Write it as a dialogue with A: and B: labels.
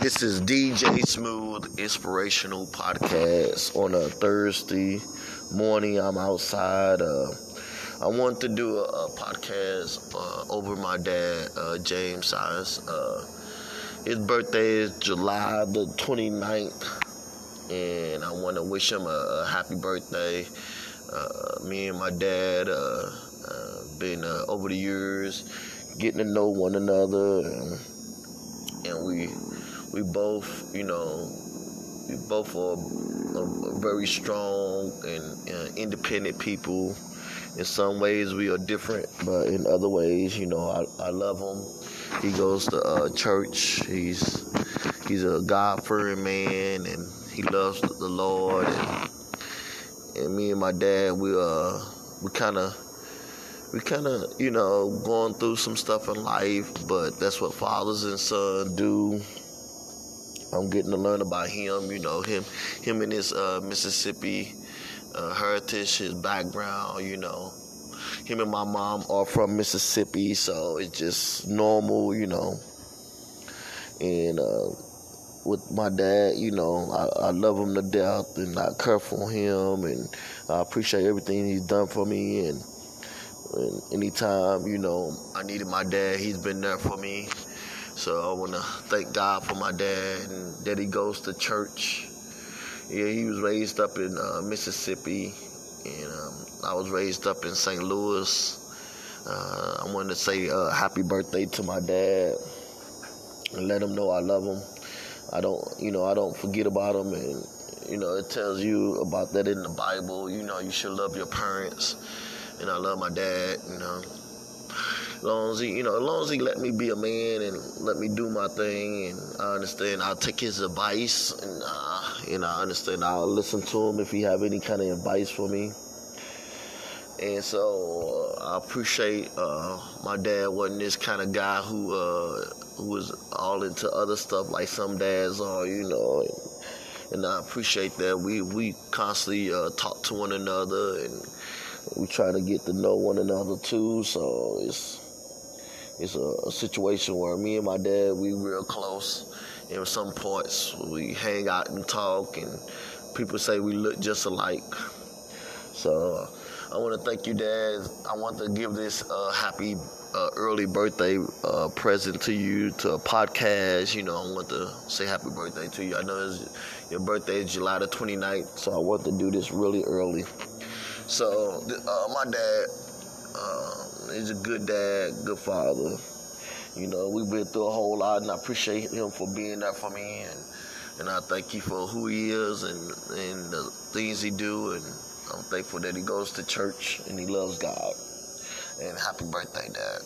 A: This is DJ Smooth Inspirational Podcast on a Thursday morning. I'm outside. Uh, I want to do a, a podcast uh, over my dad, uh, James Size. Uh, his birthday is July the 29th, and I want to wish him a, a happy birthday. Uh, me and my dad uh, been over the years getting to know one another, and, and we we both, you know, we both are, are very strong and uh, independent people. In some ways, we are different, but in other ways, you know, I, I love him. He goes to uh, church. He's he's a God fearing man, and he loves the Lord. And, and me and my dad, we uh we kind of we kind of you know going through some stuff in life, but that's what fathers and sons do. I'm getting to learn about him, you know, him, him and his uh, Mississippi uh, heritage, his background, you know. Him and my mom are from Mississippi, so it's just normal, you know. And uh, with my dad, you know, I, I love him to death, and I care for him, and I appreciate everything he's done for me, and, and anytime, you know, I needed my dad, he's been there for me so I want to thank God for my dad and that he goes to church. Yeah, he was raised up in uh, Mississippi, and um, I was raised up in St. Louis. Uh, I wanted to say uh, happy birthday to my dad and let him know I love him. I don't, you know, I don't forget about him, and you know, it tells you about that in the Bible. You know, you should love your parents, and I love my dad. You know, as long as he, you know, as long as he let me be a man and let me do my thing, and I understand, I'll take his advice, and uh, and I understand, I'll listen to him if he have any kind of advice for me. And so uh, I appreciate uh, my dad wasn't this kind of guy who uh, who was all into other stuff like some dads are, you know. And, and I appreciate that we we constantly uh, talk to one another and we try to get to know one another too. So it's it's a, a, situation where me and my dad we real close. In some parts we hang out and talk, and people say we look just alike. So I want to thank you, Dad. I want to give this uh, happy uh, early birthday uh, present to you to a podcast. You know, I want to say happy birthday to you. I know your birthday is July the 29th, so I want to do this really early. So uh, my dad um, he's a good dad, good father. You know, we've been through a whole lot, and I appreciate him for being there for me, and and I thank you for who he is and and the things he do, and I'm thankful that he goes to church and he loves God. And happy birthday, Dad.